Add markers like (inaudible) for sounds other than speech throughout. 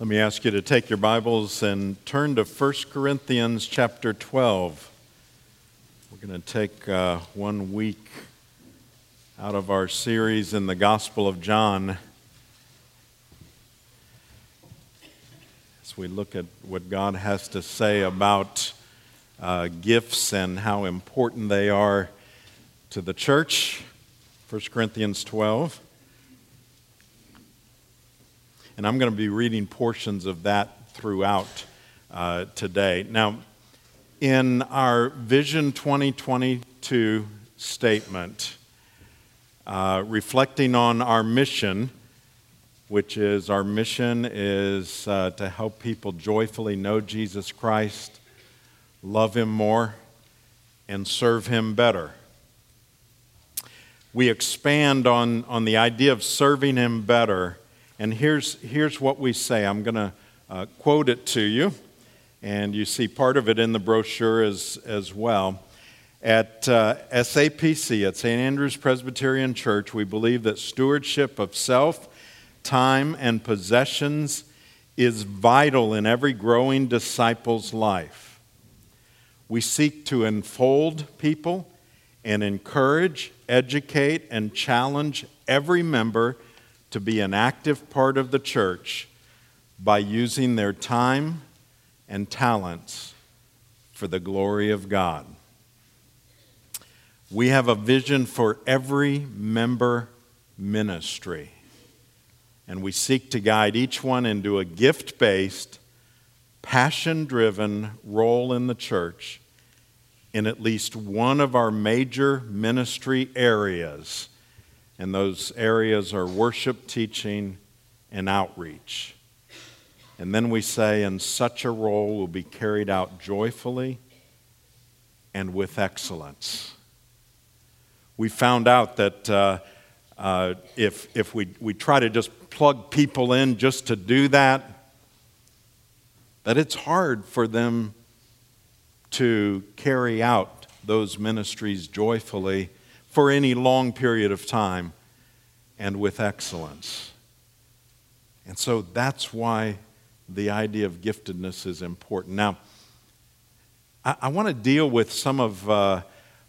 Let me ask you to take your Bibles and turn to 1 Corinthians chapter 12. We're going to take uh, one week out of our series in the Gospel of John as we look at what God has to say about uh, gifts and how important they are to the church. 1 Corinthians 12. And I'm going to be reading portions of that throughout uh, today. Now, in our Vision 2022 statement, uh, reflecting on our mission, which is our mission is uh, to help people joyfully know Jesus Christ, love Him more, and serve Him better. We expand on, on the idea of serving Him better and here's, here's what we say. I'm going to uh, quote it to you, and you see part of it in the brochure as, as well. At uh, SAPC, at St. Andrew's Presbyterian Church, we believe that stewardship of self, time, and possessions is vital in every growing disciple's life. We seek to enfold people and encourage, educate, and challenge every member to be an active part of the church by using their time and talents for the glory of God. We have a vision for every member ministry, and we seek to guide each one into a gift based, passion driven role in the church in at least one of our major ministry areas and those areas are worship, teaching, and outreach. And then we say, and such a role will be carried out joyfully and with excellence. We found out that uh, uh, if, if we, we try to just plug people in just to do that, that it's hard for them to carry out those ministries joyfully for any long period of time and with excellence. And so that's why the idea of giftedness is important. Now, I, I want to deal with some of uh,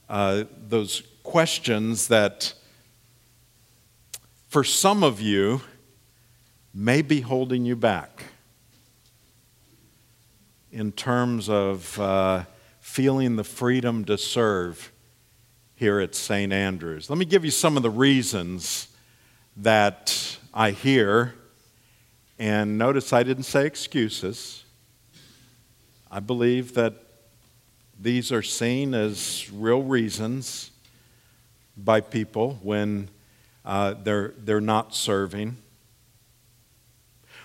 uh, those questions that, for some of you, may be holding you back in terms of uh, feeling the freedom to serve here at St. Andrews. Let me give you some of the reasons that I hear. And notice I didn't say excuses. I believe that these are seen as real reasons by people when uh, they're, they're not serving.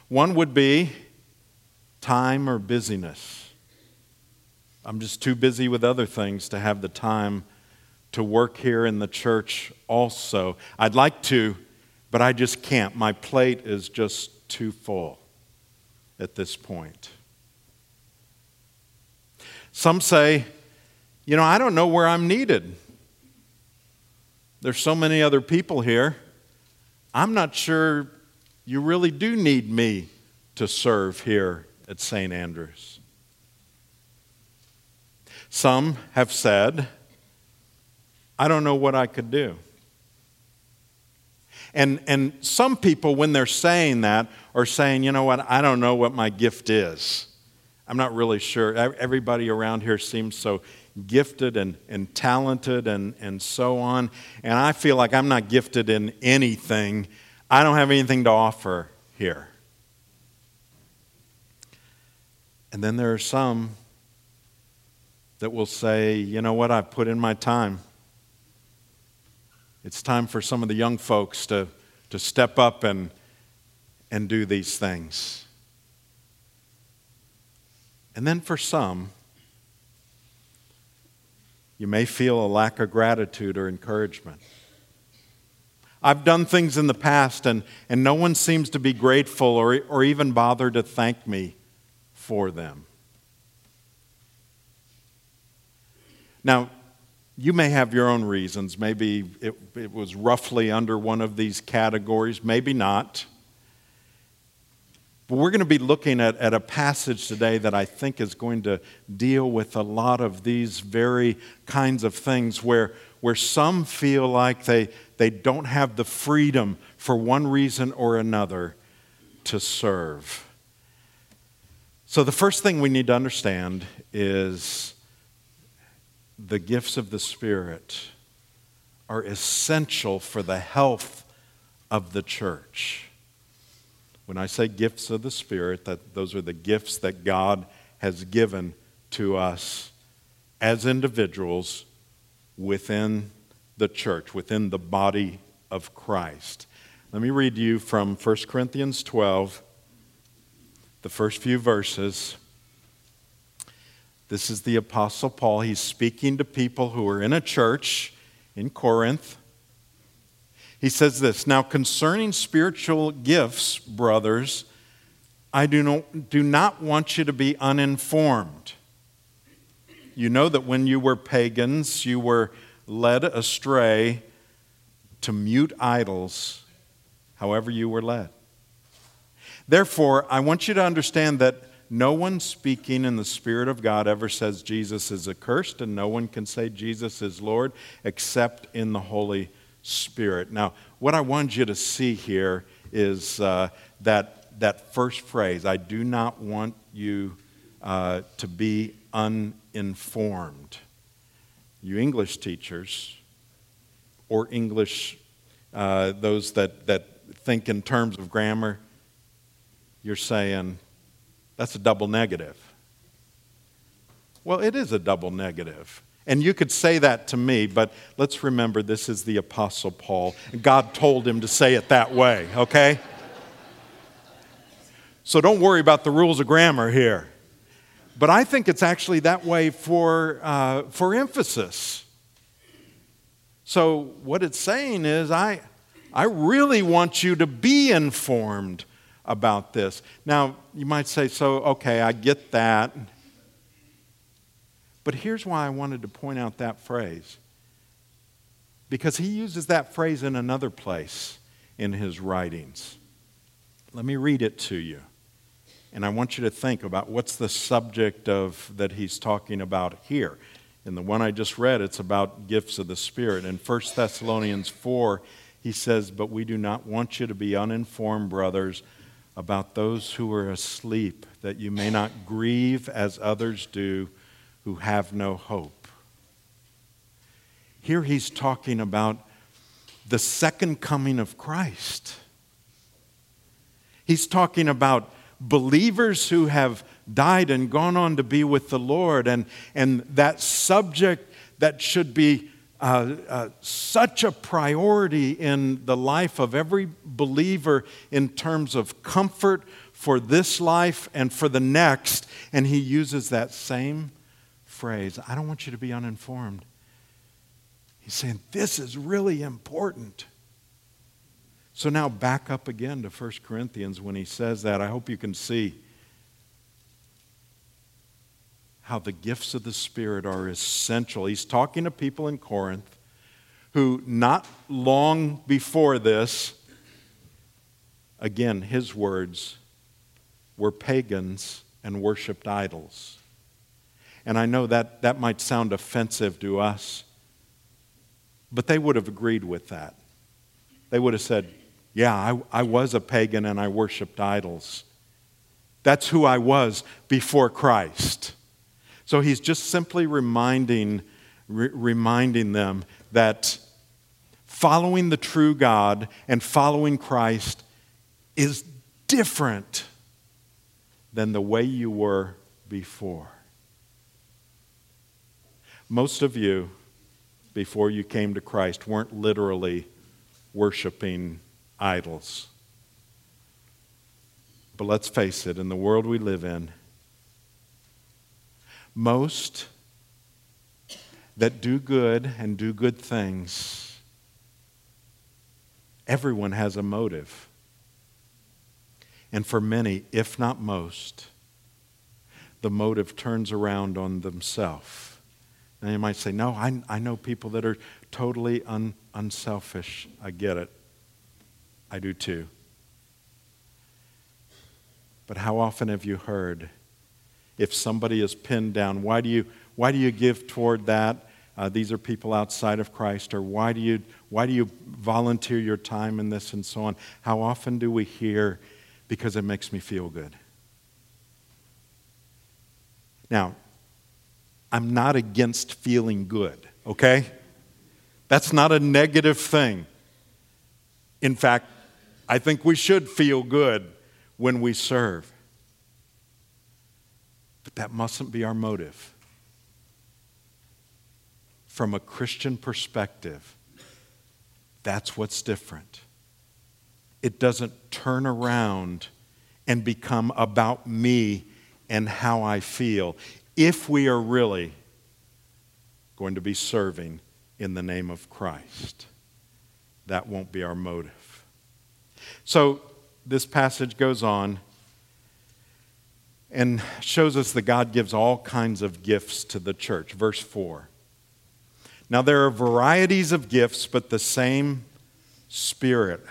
One would be time or busyness. I'm just too busy with other things to have the time to work here in the church also. I'd like to, but I just can't. My plate is just too full at this point. Some say, you know, I don't know where I'm needed. There's so many other people here. I'm not sure you really do need me to serve here at St. Andrews. Some have said, I don't know what I could do. And, and some people, when they're saying that, are saying, you know what, I don't know what my gift is. I'm not really sure. Everybody around here seems so gifted and, and talented and, and so on. And I feel like I'm not gifted in anything. I don't have anything to offer here. And then there are some that will say, you know what, I've put in my time. It's time for some of the young folks to, to step up and, and do these things. And then for some, you may feel a lack of gratitude or encouragement. I've done things in the past, and, and no one seems to be grateful or, or even bother to thank me for them. Now, you may have your own reasons. Maybe it, it, was roughly under one of these categories, maybe not. But we're going to be looking at, at a passage today that I think is going to deal with a lot of these very kinds of things where, where some feel like they, they don't have the freedom for one reason or another to serve. So, the first thing we need to understand is the gifts of the Spirit are essential for the health of the church. When I say gifts of the Spirit, that those are the gifts that God has given to us as individuals within the church, within the body of Christ. Let me read you from 1 Corinthians 12, the first few verses. This is the Apostle Paul. He's speaking to people who are in a church in Corinth. He says this Now, concerning spiritual gifts, brothers, I do not, do not want you to be uninformed. You know that when you were pagans, you were led astray to mute idols, however, you were led. Therefore, I want you to understand that no one speaking in the Spirit of God ever says Jesus is accursed, and no one can say Jesus is Lord except in the Holy Spirit. Now, what I want you to see here is uh, that, that first phrase I do not want you uh, to be uninformed. You English teachers, or English, uh, those that, that think in terms of grammar, you're saying that's a double negative. Well, it is a double negative. And you could say that to me, but let's remember this is the Apostle Paul. God told him to say it that way, okay? So don't worry about the rules of grammar here. But I think it's actually that way for, uh, for emphasis. So what it's saying is, I, I really want you to be informed about this. Now, you might say, so, okay, I get that. But here's why I wanted to point out that phrase. Because he uses that phrase in another place in his writings. Let me read it to you. And I want you to think about what's the subject of that he's talking about here. In the one I just read, it's about gifts of the Spirit. In 1 Thessalonians 4, he says, But we do not want you to be uninformed, brothers, about those who are asleep, that you may not grieve as others do who have no hope. Here he's talking about the second coming of Christ. He's talking about believers who have died and gone on to be with the Lord, and, and that subject that should be uh, uh, such a priority in the life of every believer in terms of comfort for this life and for the next. And he uses that same phrase I don't want you to be uninformed. He's saying, This is really important. So now back up again to 1 Corinthians when he says that. I hope you can see how the gifts of the Spirit are essential. He's talking to people in Corinth who, not long before this, again, his words, were pagans and worshiped idols. And I know that that might sound offensive to us, but they would have agreed with that. They would have said, Yeah, I, I was a pagan and I worshiped idols. That's who I was before Christ. So he's just simply reminding, re- reminding them that following the true God and following Christ is different than the way you were before. Most of you, before you came to Christ, weren't literally worshiping idols. But let's face it, in the world we live in, most that do good and do good things, everyone has a motive. And for many, if not most, the motive turns around on themselves and you might say, No, I, I know people that are totally un, unselfish. I get it. I do too. But how often have you heard if somebody is pinned down, why do you, why do you give toward that? Uh, these are people outside of Christ, or why do, you, why do you volunteer your time in this and so on? How often do we hear, because it makes me feel good? Now, I'm not against feeling good, okay? That's not a negative thing. In fact, I think we should feel good when we serve. But that mustn't be our motive. From a Christian perspective, that's what's different. It doesn't turn around and become about me and how I feel if we are really going to be serving in the name of Christ. That won't be our motive. So this passage goes on and shows us that God gives all kinds of gifts to the church. Verse 4. Now, there are varieties of gifts, but the same Spirit.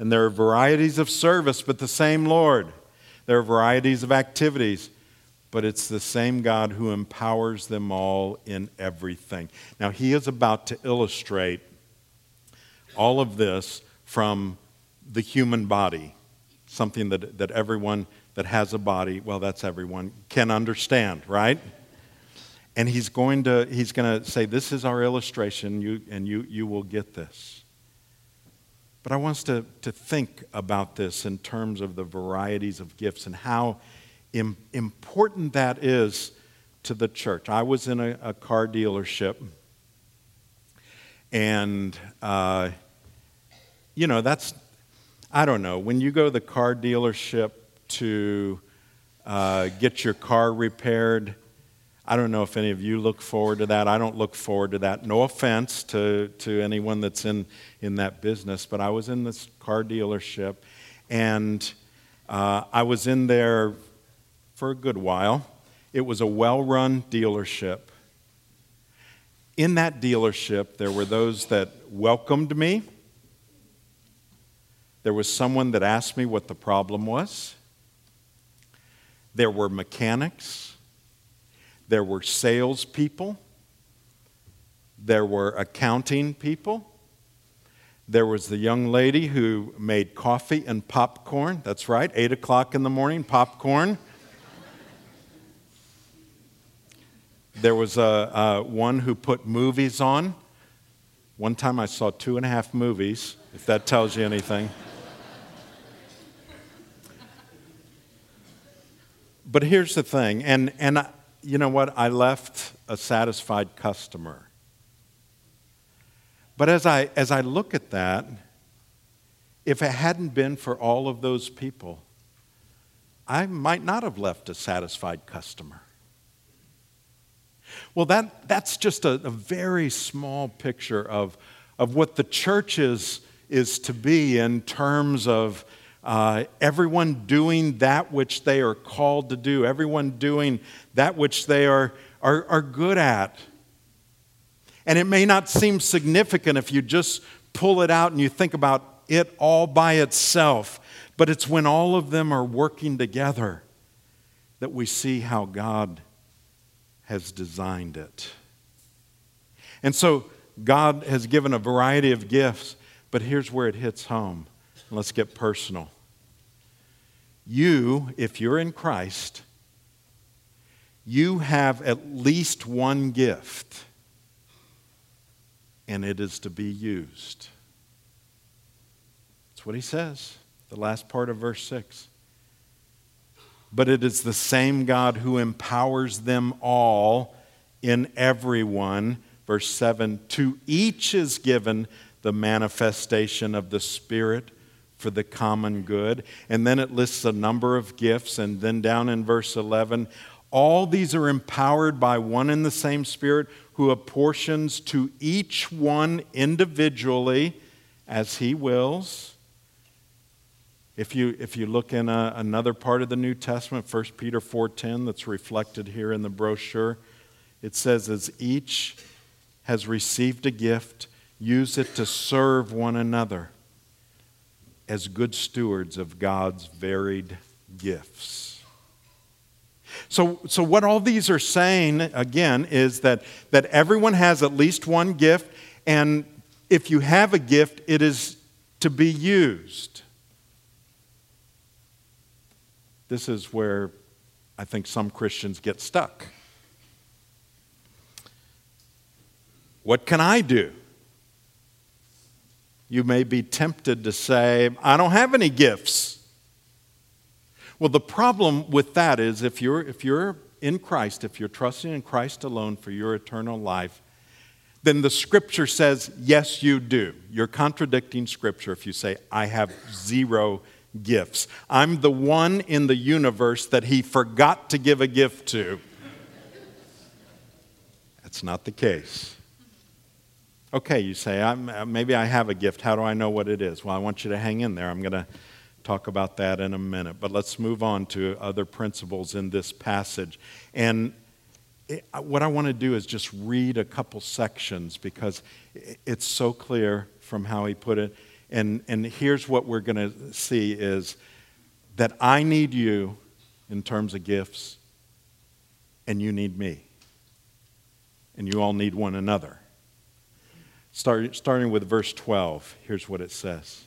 And there are varieties of service, but the same Lord. There are varieties of activities, but it's the same God who empowers them all in everything. Now, he is about to illustrate all of this from the human body, something that, that everyone that has a body, well, that's everyone, can understand, right? And he's going to, he's going to say, This is our illustration, you, and you, you will get this. But I want us to, to think about this in terms of the varieties of gifts and how Im- important that is to the church. I was in a, a car dealership, and, uh, you know, that's, I don't know, when you go to the car dealership to uh, get your car repaired, I don't know if any of you look forward to that. I don't look forward to that. No offense to, to anyone that's in, in that business, but I was in this car dealership and uh, I was in there for a good while. It was a well run dealership. In that dealership, there were those that welcomed me. There was someone that asked me what the problem was. There were mechanics there were salespeople, there were accounting people, there was the young lady who made coffee and popcorn. That's right, 8 o'clock in the morning, popcorn. There was a, a, one who put movies on. One time I saw two and a half movies, if that tells you anything. But here's the thing, and, and you know what? I left a satisfied customer. But as I, as I look at that, if it hadn't been for all of those people, I might not have left a satisfied customer. Well, that, that's just a, a very small picture of, of what the church is, is to be in terms of uh, everyone doing that which they are called to do, everyone doing that which they are, are, are good at. And it may not seem significant if you just pull it out and you think about it all by itself, but it's when all of them are working together that we see how God has designed it. And so God has given a variety of gifts, but here's where it hits home. Let's get personal. You, if you're in Christ, you have at least one gift, and it is to be used. That's what he says, the last part of verse 6. But it is the same God who empowers them all in everyone. Verse 7 To each is given the manifestation of the Spirit for the common good. And then it lists a number of gifts. And then down in verse 11, all these are empowered by one and the same Spirit who apportions to each one individually as he wills. If you, if you look in a, another part of the New Testament, 1 Peter 4.10, that's reflected here in the brochure, it says, as each has received a gift, use it to serve one another as good stewards of God's varied gifts. So, so what all these are saying, again, is that, that everyone has at least one gift, and if you have a gift, it is to be used. This is where I think some Christians get stuck. What can I do? You may be tempted to say, I don't have any gifts. Well, the problem with that is if you're, if you're in Christ, if you're trusting in Christ alone for your eternal life, then the scripture says, yes, you do. You're contradicting scripture if you say, I have zero gifts. I'm the one in the universe that he forgot to give a gift to. That's not the case. Okay, you say, uh, maybe I have a gift. How do I know what it is? Well, I want you to hang in there. I'm going to talk about that in a minute. But let's move on to other principles in this passage. And it, uh, what I want to do is just read a couple sections because it's so clear from how he put it. And, and here's what we're going to see is that I need you in terms of gifts, and you need me. And you all need one another. Start, starting with verse 12, here's what it says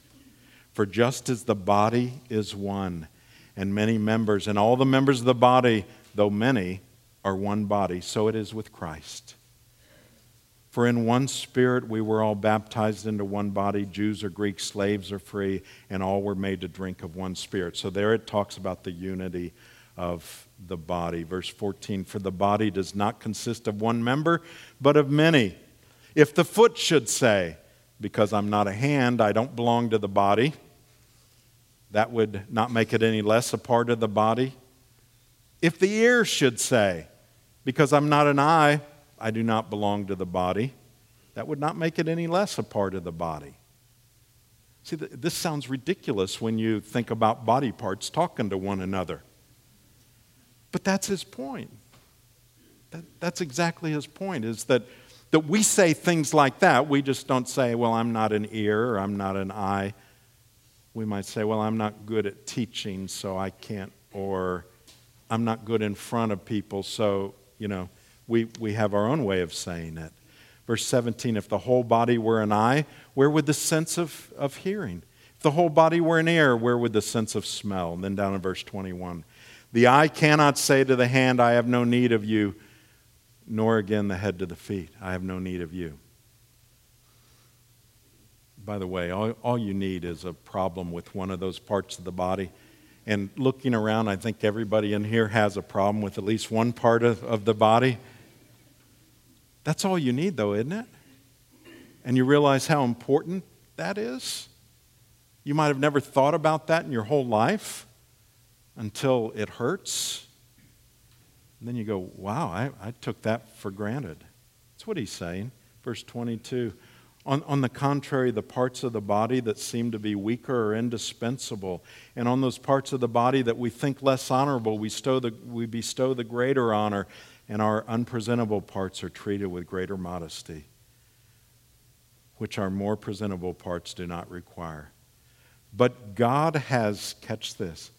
For just as the body is one, and many members, and all the members of the body, though many, are one body, so it is with Christ. For in one spirit we were all baptized into one body, Jews or Greeks, slaves or free, and all were made to drink of one spirit. So there it talks about the unity of the body. Verse 14 For the body does not consist of one member, but of many. If the foot should say, Because I'm not a hand, I don't belong to the body, that would not make it any less a part of the body. If the ear should say, Because I'm not an eye, I do not belong to the body, that would not make it any less a part of the body. See, this sounds ridiculous when you think about body parts talking to one another. But that's his point. That, that's exactly his point, is that that we say things like that. We just don't say, well, I'm not an ear or I'm not an eye. We might say, well, I'm not good at teaching, so I can't, or I'm not good in front of people, so, you know, we, we have our own way of saying it. Verse 17 if the whole body were an eye, where would the sense of, of hearing? If the whole body were an ear, where would the sense of smell? And then down in verse 21 the eye cannot say to the hand, I have no need of you nor again the head to the feet. I have no need of you. By the way, all, all you need is a problem with one of those parts of the body. And looking around, I think everybody in here has a problem with at least one part of, of the body. That's all you need, though, isn't it? And you realize how important that is? You might have never thought about that in your whole life until it hurts and then you go, wow, I, I took that for granted. That's what he's saying. Verse 22. On, on the contrary, the parts of the body that seem to be weaker are indispensable. And on those parts of the body that we think less honorable, we, the, we bestow the greater honor, and our unpresentable parts are treated with greater modesty, which our more presentable parts do not require. But God has, catch this,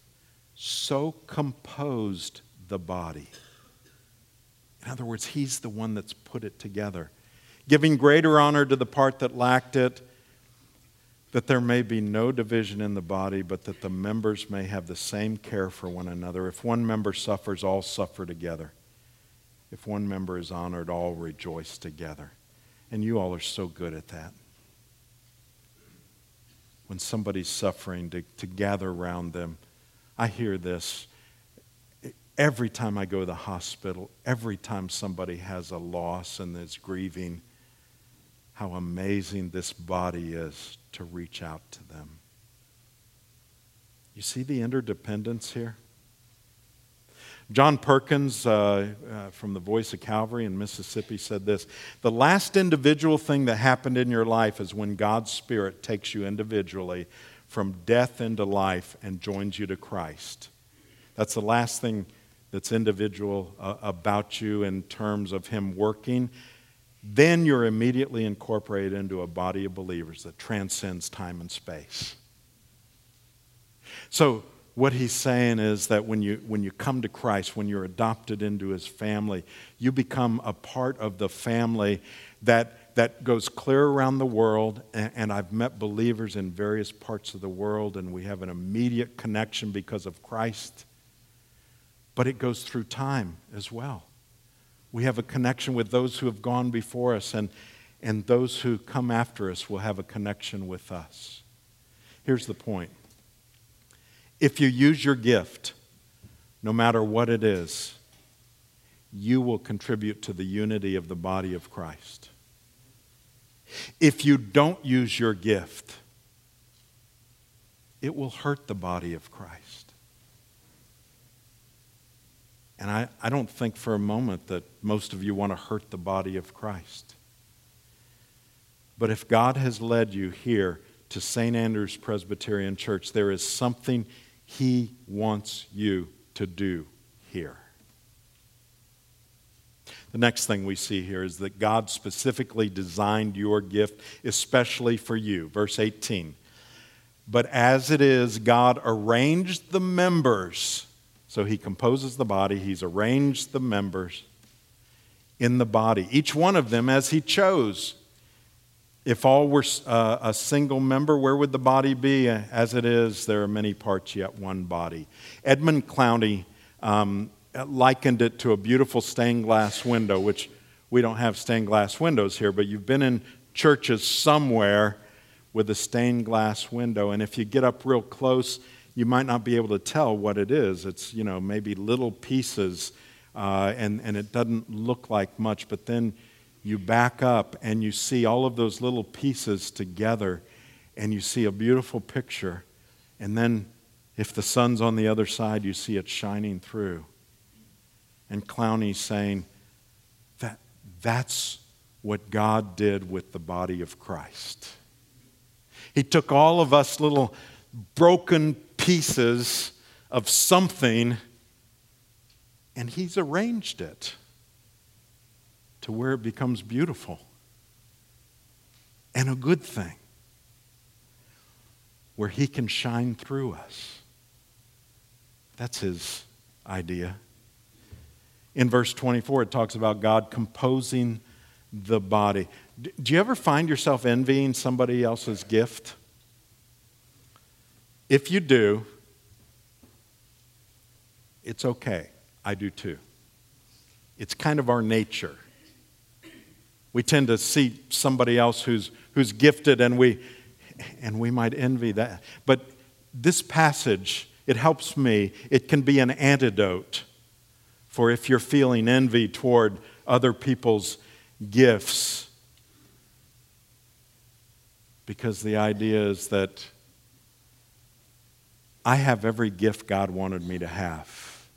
so composed the body in other words, He's the one that's put it together, giving greater honor to the part that lacked it, that there may be no division in the body, but that the members may have the same care for one another. If one member suffers, all suffer together. If one member is honored, all rejoice together. And you all are so good at that. When somebody's suffering, to, to gather around them. I hear this Every time I go to the hospital, every time somebody has a loss and is grieving, how amazing this body is to reach out to them. You see the interdependence here? John Perkins uh, uh, from the Voice of Calvary in Mississippi said this The last individual thing that happened in your life is when God's Spirit takes you individually from death into life and joins you to Christ. That's the last thing that's individual uh, about you in terms of Him working, then you're immediately incorporated into a body of believers that transcends time and space. So, what he's saying is that when you, when you come to Christ, when you're adopted into his family, you become a part of the family that, that goes clear around the world. And, and I've met believers in various parts of the world, and we have an immediate connection because of Christ. But it goes through time as well. We have a connection with those who have gone before us, and, and those who come after us will have a connection with us. Here's the point if you use your gift, no matter what it is, you will contribute to the unity of the body of Christ. If you don't use your gift, it will hurt the body of Christ. And I, I don't think for a moment that most of you want to hurt the body of Christ. But if God has led you here to St. Andrew's Presbyterian Church, there is something he wants you to do here. The next thing we see here is that God specifically designed your gift especially for you. Verse 18. But as it is, God arranged the members. So he composes the body, he's arranged the members in the body, each one of them as he chose. If all were uh, a single member, where would the body be? As it is, there are many parts, yet one body. Edmund Clowney um, likened it to a beautiful stained glass window, which we don't have stained glass windows here, but you've been in churches somewhere with a stained glass window. And if you get up real close, you might not be able to tell what it is. It's, you know, maybe little pieces, uh, and, and it doesn't look like much, but then you back up and you see all of those little pieces together and you see a beautiful picture. And then, if the sun's on the other side, you see it shining through. And Clowney's saying that that's what God did with the body of Christ. He took all of us little broken pieces of something and He's arranged it to where it becomes beautiful and a good thing, where He can shine through us. That's His idea. In verse 24, it talks about God composing the body. Do you ever find yourself envying somebody else's gift? If you do, it's okay. I do too. It's kind of our nature. We tend to see somebody else who's, who's gifted and we, and we might envy that. But this passage, it helps me. It can be an antidote for if you're feeling envy toward other people's gifts. Because the idea is that I have every gift God wanted me to have.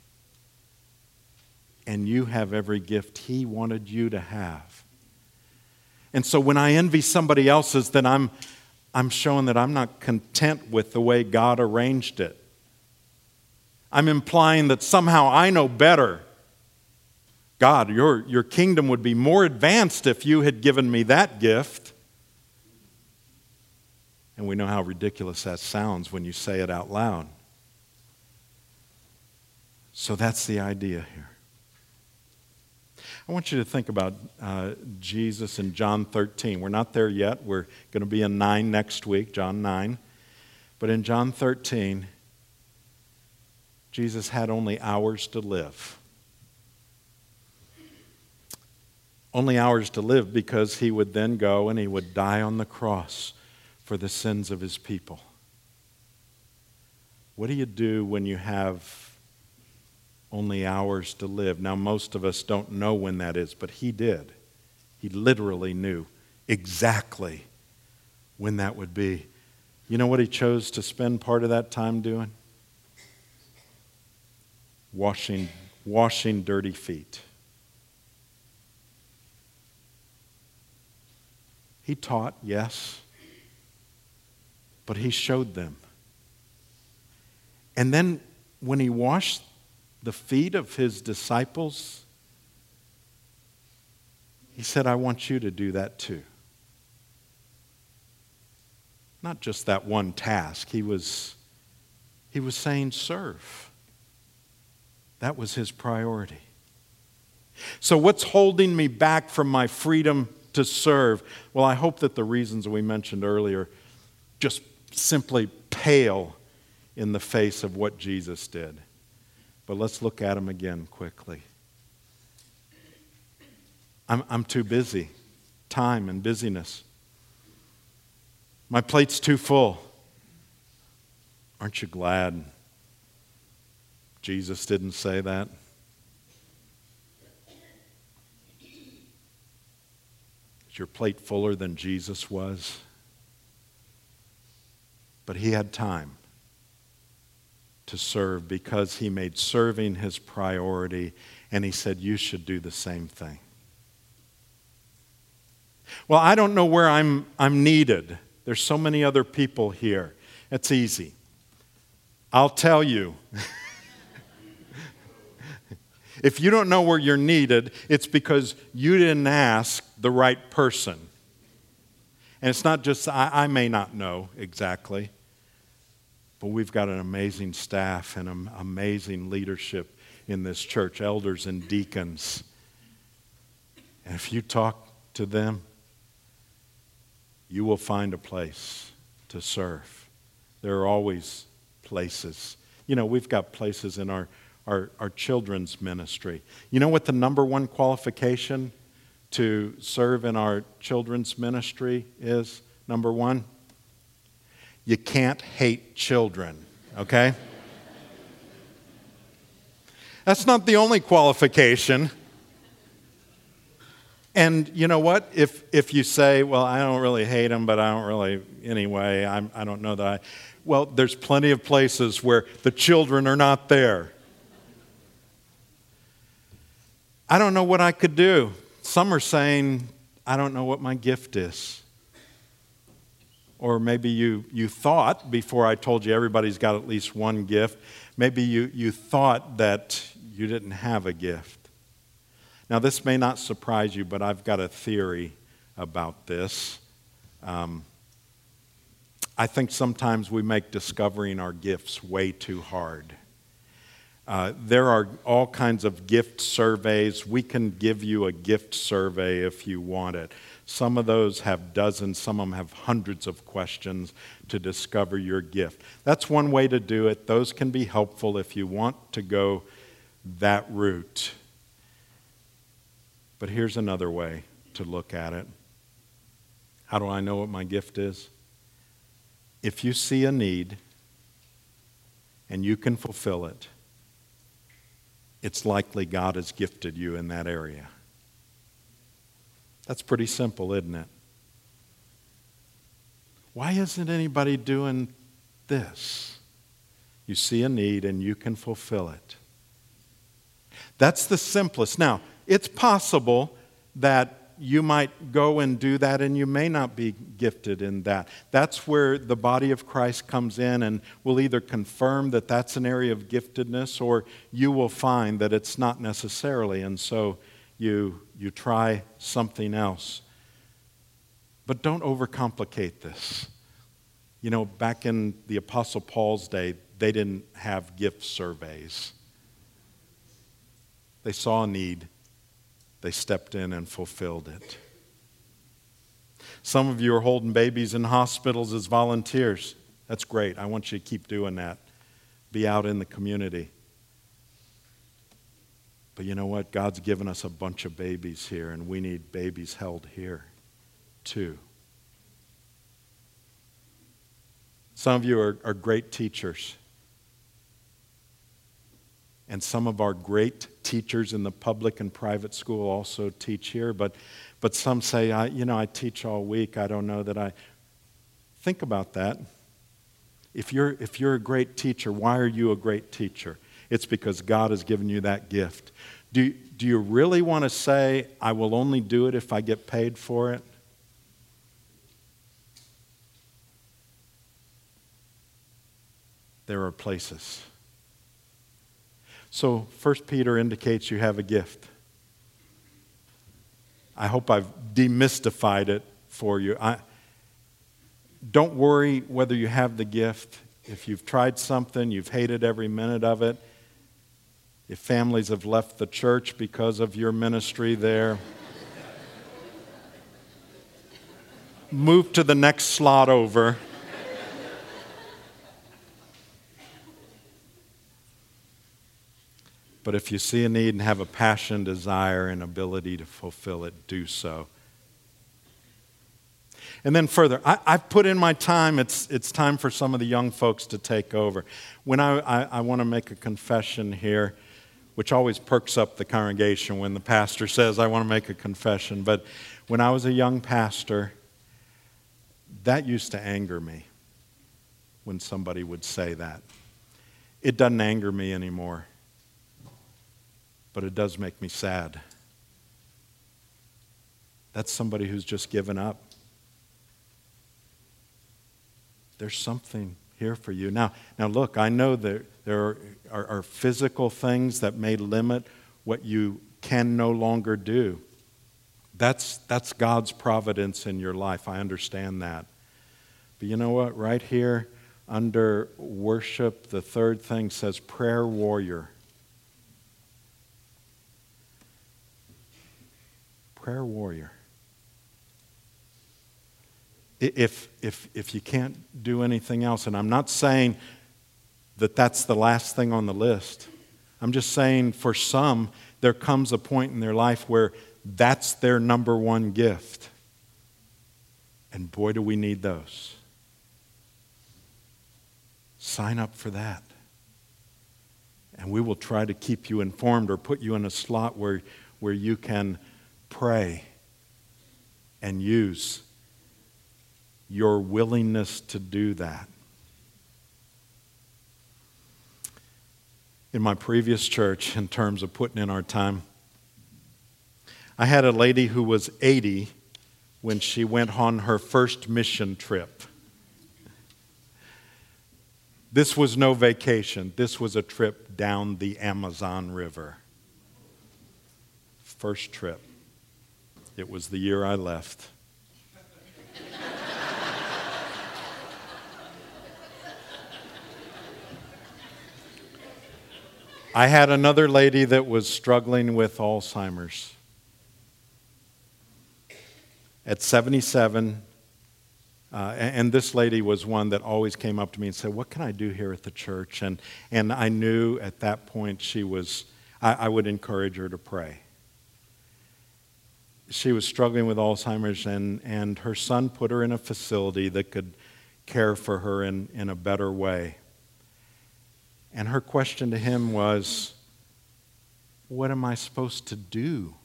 And you have every gift He wanted you to have. And so when I envy somebody else's, then I'm, I'm showing that I'm not content with the way God arranged it. I'm implying that somehow I know better. God, your, your kingdom would be more advanced if you had given me that gift. And we know how ridiculous that sounds when you say it out loud. So that's the idea here. I want you to think about uh, Jesus in John 13. We're not there yet. We're going to be in 9 next week, John 9. But in John 13, Jesus had only hours to live. Only hours to live because he would then go and he would die on the cross for the sins of his people. What do you do when you have only hours to live. Now, most of us don't know when that is, but he did. He literally knew exactly when that would be. You know what he chose to spend part of that time doing? Washing, washing dirty feet. He taught, yes, but he showed them. And then when he washed the feet of his disciples, he said, I want you to do that too. Not just that one task. He was, He was saying, serve. That was his priority. So, what's holding me back from my freedom to serve? Well, I hope that the reasons we mentioned earlier just simply pale in the face of what Jesus did. But let's look at them again quickly. I'm, I'm too busy. Time and busyness. My plate's too full. Aren't you glad Jesus didn't say that? Is your plate fuller than Jesus was? But he had time to serve because he made serving his priority, and he said, You should do the same thing. Well, I don't know where I'm, I'm needed. There's so many other people here. It's easy. I'll tell you. (laughs) if you don't know where you're needed, it's because you didn't ask the right person. And it's not just, I, I may not know exactly, but we've got an amazing staff and an amazing leadership in this church, elders and deacons. And if you talk to them, you will find a place to serve. There are always places. You know, we've got places in our, our, our children's ministry. You know what the number one qualification to serve in our children's ministry is? Number one? You can't hate children, okay? That's not the only qualification. And you know what? If, if you say, well, I don't really hate them, but I don't really, anyway, I'm, I don't know that I. Well, there's plenty of places where the children are not there. I don't know what I could do. Some are saying, I don't know what my gift is. Or maybe you, you thought, before I told you everybody's got at least one gift, maybe you, you thought that you didn't have a gift. Now, this may not surprise you, but I've got a theory about this. Um, I think sometimes we make discovering our gifts way too hard. Uh, there are all kinds of gift surveys. We can give you a gift survey if you want it. Some of those have dozens, some of them have hundreds of questions to discover your gift. That's one way to do it. Those can be helpful if you want to go that route. But here's another way to look at it. How do I know what my gift is? If you see a need and you can fulfill it, it's likely God has gifted you in that area. That's pretty simple, isn't it? Why isn't anybody doing this? You see a need and you can fulfill it. That's the simplest. Now, it's possible that you might go and do that and you may not be gifted in that. That's where the body of Christ comes in and will either confirm that that's an area of giftedness or you will find that it's not necessarily. And so you, you try something else. But don't overcomplicate this. You know, back in the Apostle Paul's day, they didn't have gift surveys. They saw a need they stepped in and fulfilled it. Some of you are holding babies in hospitals as volunteers. That's great. I want you to keep doing that. Be out in the community. But you know what? God's given us a bunch of babies here, and we need babies held here too. Some of you are, are great teachers. And some of our great teachers in the public and private school also teach here, but, but some say, I, you know, I teach all week. I don't know that I. Think about that. If you're, if you're a great teacher, why are you a great teacher? It's because God has given you that gift. Do, do you really want to say, I will only do it if I get paid for it? There are places so, First Peter indicates you have a gift. I hope I've demystified it for you. I, don't worry whether you have the gift. if you've tried something, you've hated every minute of it, if families have left the church because of your ministry there, move to the next slot over. But if you see a need and have a passion, desire, and ability to fulfill it, do so. And then further, I, have put in my time. It's, it's time for some of the young folks to take over. When I, I, I want to make a confession here, which always perks up the congregation when the pastor says, I want to make a confession. But when I was a young pastor, that used to anger me when somebody would say that. It doesn't anger me anymore but it does make me sad. That's somebody who's just given up. There's something here for you. Now, now look, I know that there are, are, physical things that may limit what you can no longer do. That's, that's God's providence in your life. I understand that. But you know what? Right here under worship, the third thing says prayer warrior. prayer warrior. If, if, if you can't do anything else, and I'm not saying that that's the last thing on the list, I'm just saying for some, there comes a point in their life where that's their number one gift. And boy, do we need those. Sign up for that. And we will try to keep you informed or put you in a slot where, where you can pray and use your willingness to do that. In my previous church, in terms of putting in our time, I had a lady who was 80 when she went on her first mission trip. This was no vacation, this was a trip down the Amazon River. First trip. It was the year I left. I had another lady that was struggling with Alzheimer's. At 77, uh, and this lady was one that always came up to me and said, What can I do here at the church? And, and I knew at that point she was, I, I would encourage her to pray she was struggling with Alzheimer's, and, and her son put her in a facility that could care for her in, in a better way. And her question to him was, What am I supposed to do?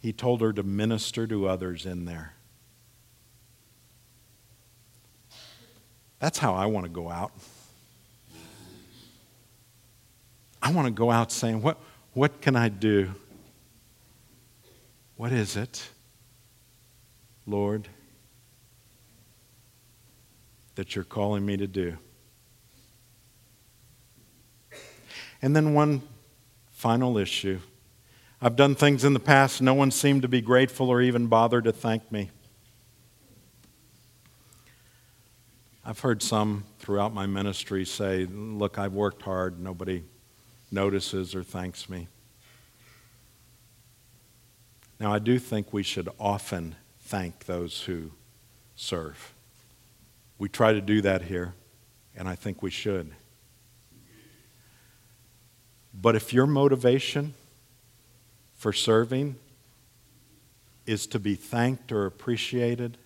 He told her to minister to others in there. That's how I want to go out. I want to go out saying, What, what can I do? What is it, Lord, that you're calling me to do? And then one final issue. I've done things in the past, no one seemed to be grateful or even bother to thank me. I've heard some throughout my ministry say, Look, I've worked hard, nobody notices or thanks me. Now, I do think we should often thank those who serve. We try to do that here, and I think we should. But if your motivation for serving is to be thanked or appreciated,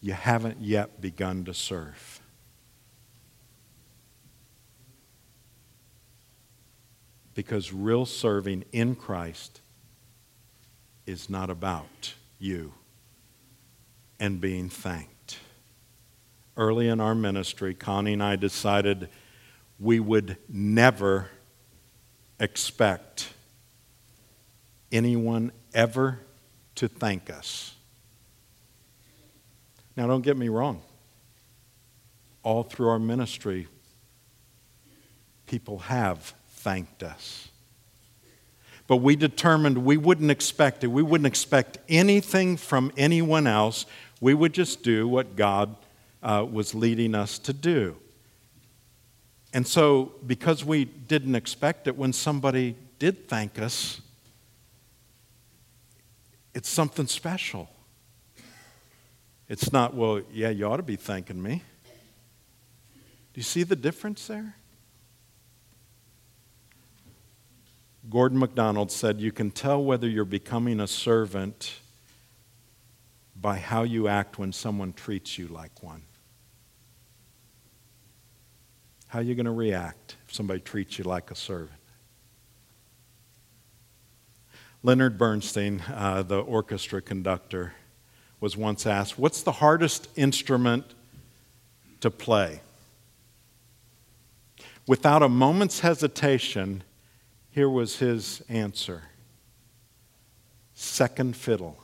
you haven't yet begun to serve. Because real serving in Christ is not about you and being thanked. Early in our ministry, Connie and I decided we would never expect anyone ever to thank us. Now, don't get me wrong. All through our ministry, people have thanked us. But we determined we wouldn't expect it. We wouldn't expect anything from anyone else. We would just do what God uh, was leading us to do. And so, because we didn't expect it, when somebody did thank us, it's something special. It's not, well, yeah, you ought to be thanking me. Do you see the difference there? Gordon MacDonald said, You can tell whether you're becoming a servant by how you act when someone treats you like one. How are you going to react if somebody treats you like a servant? Leonard Bernstein, uh, the orchestra conductor, was once asked, What's the hardest instrument to play? Without a moment's hesitation, here was his answer second fiddle.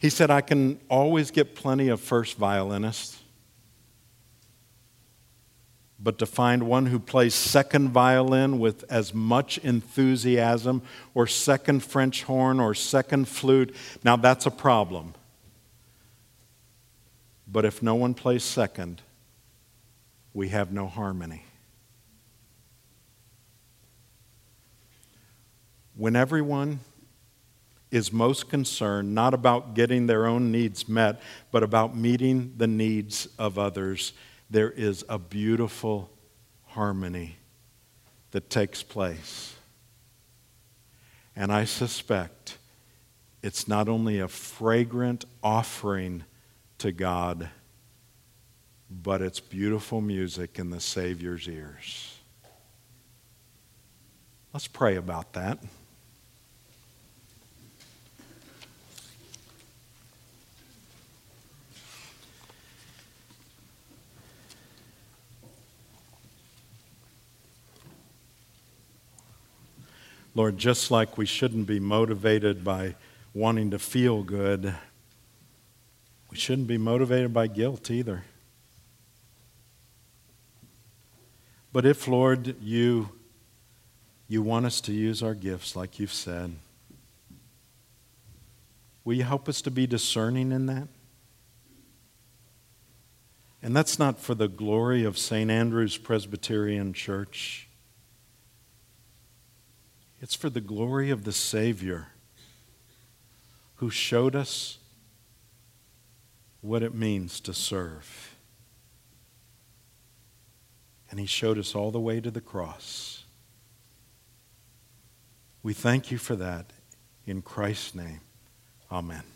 he said, I can always get plenty of first violinists, but to find one who plays second violin with as much enthusiasm, or second French horn, or second flute, now that's a problem. But if no one plays second, we have no harmony. when everyone is most concerned not about getting their own needs met, but about meeting the needs of others, there is a beautiful harmony that takes place. And I suspect it's not only a fragrant offering to God, but it's beautiful music in the Savior's ears. Let's pray about that. Lord, just like we shouldn't be motivated by wanting to feel good, we shouldn't be motivated by guilt either. But if, Lord, you, you want us to use our gifts like you've said, will you help us to be discerning in that? And that's not for the glory of St. Andrew's Presbyterian Church. It's for the glory of the Savior who showed us what it means to serve. And He showed us all the way to the cross. We thank you for that. In Christ's name, amen.